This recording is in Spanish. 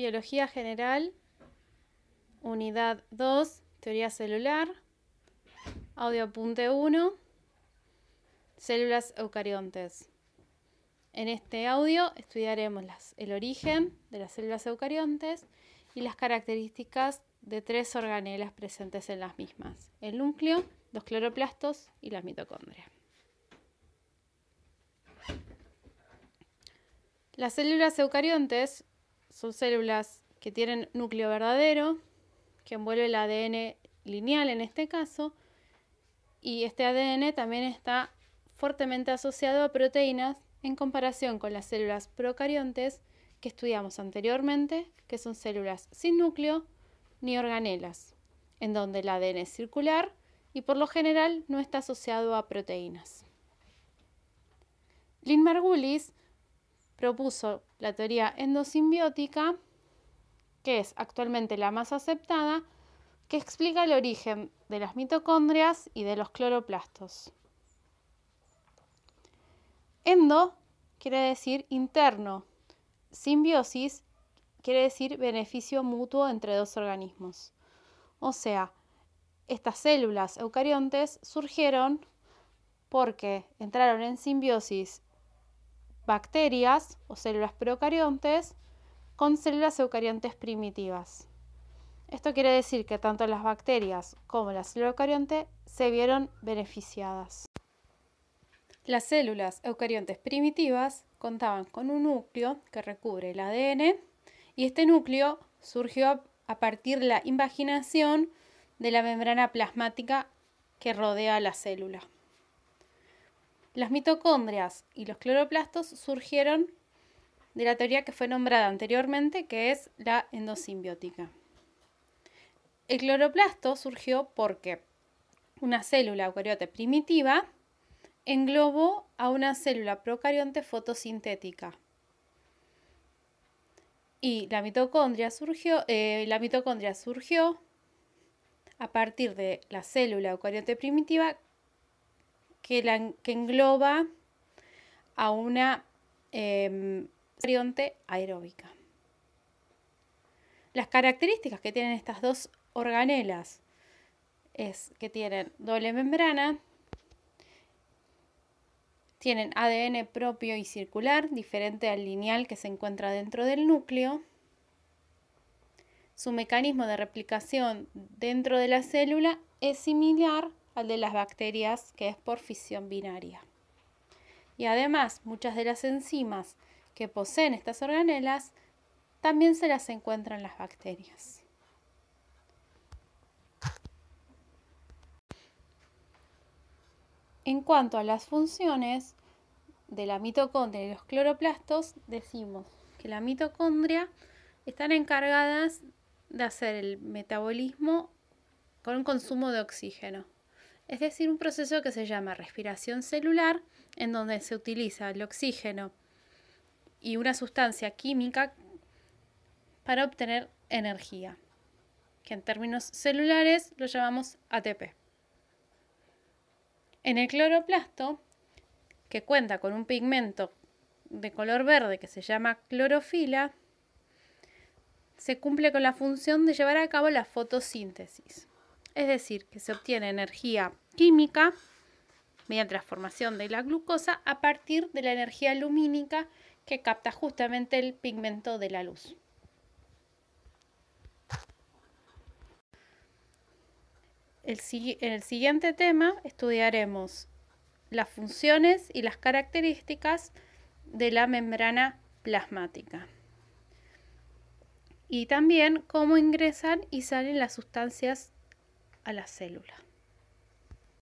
Biología General, Unidad 2, Teoría Celular, Audio apunte 1, Células eucariontes. En este audio estudiaremos el origen de las células eucariontes y las características de tres organelas presentes en las mismas, el núcleo, los cloroplastos y la mitocondria. Las células eucariontes son células que tienen núcleo verdadero, que envuelve el ADN lineal en este caso, y este ADN también está fuertemente asociado a proteínas en comparación con las células procariontes que estudiamos anteriormente, que son células sin núcleo ni organelas, en donde el ADN es circular y por lo general no está asociado a proteínas. Lynn Margulis propuso la teoría endosimbiótica, que es actualmente la más aceptada, que explica el origen de las mitocondrias y de los cloroplastos. Endo quiere decir interno, simbiosis quiere decir beneficio mutuo entre dos organismos. O sea, estas células eucariontes surgieron porque entraron en simbiosis bacterias o células procariontes con células eucariontes primitivas. Esto quiere decir que tanto las bacterias como la célula eucarionte se vieron beneficiadas. Las células eucariontes primitivas contaban con un núcleo que recubre el ADN y este núcleo surgió a partir de la invaginación de la membrana plasmática que rodea la célula. Las mitocondrias y los cloroplastos surgieron de la teoría que fue nombrada anteriormente, que es la endosimbiótica. El cloroplasto surgió porque una célula eucariote primitiva englobó a una célula procarionte fotosintética. Y la mitocondria surgió, eh, la mitocondria surgió a partir de la célula eucarionte primitiva que, engloba a una eh, aeróbica. Las características que tienen estas dos organelas es que tienen doble membrana, tienen ADN propio y circular, diferente al lineal que se encuentra dentro del núcleo. Su mecanismo de replicación dentro de la célula es similar al de las bacterias, que es por fisión binaria. Y además, muchas de las enzimas que poseen estas organelas también se las encuentran en las bacterias. En cuanto a las funciones de la mitocondria y los cloroplastos, decimos que la mitocondria están encargadas de hacer el metabolismo con un consumo de oxígeno es decir, un proceso que se llama respiración celular, en donde se utiliza el oxígeno y una sustancia química para obtener energía, que en términos celulares lo llamamos ATP. En el cloroplasto, que cuenta con un pigmento de color verde que se llama clorofila, se cumple con la función de llevar a cabo la fotosíntesis es decir, que se obtiene energía química mediante la formación de la glucosa a partir de la energía lumínica que capta justamente el pigmento de la luz. en el siguiente tema estudiaremos las funciones y las características de la membrana plasmática y también cómo ingresan y salen las sustancias a la célula.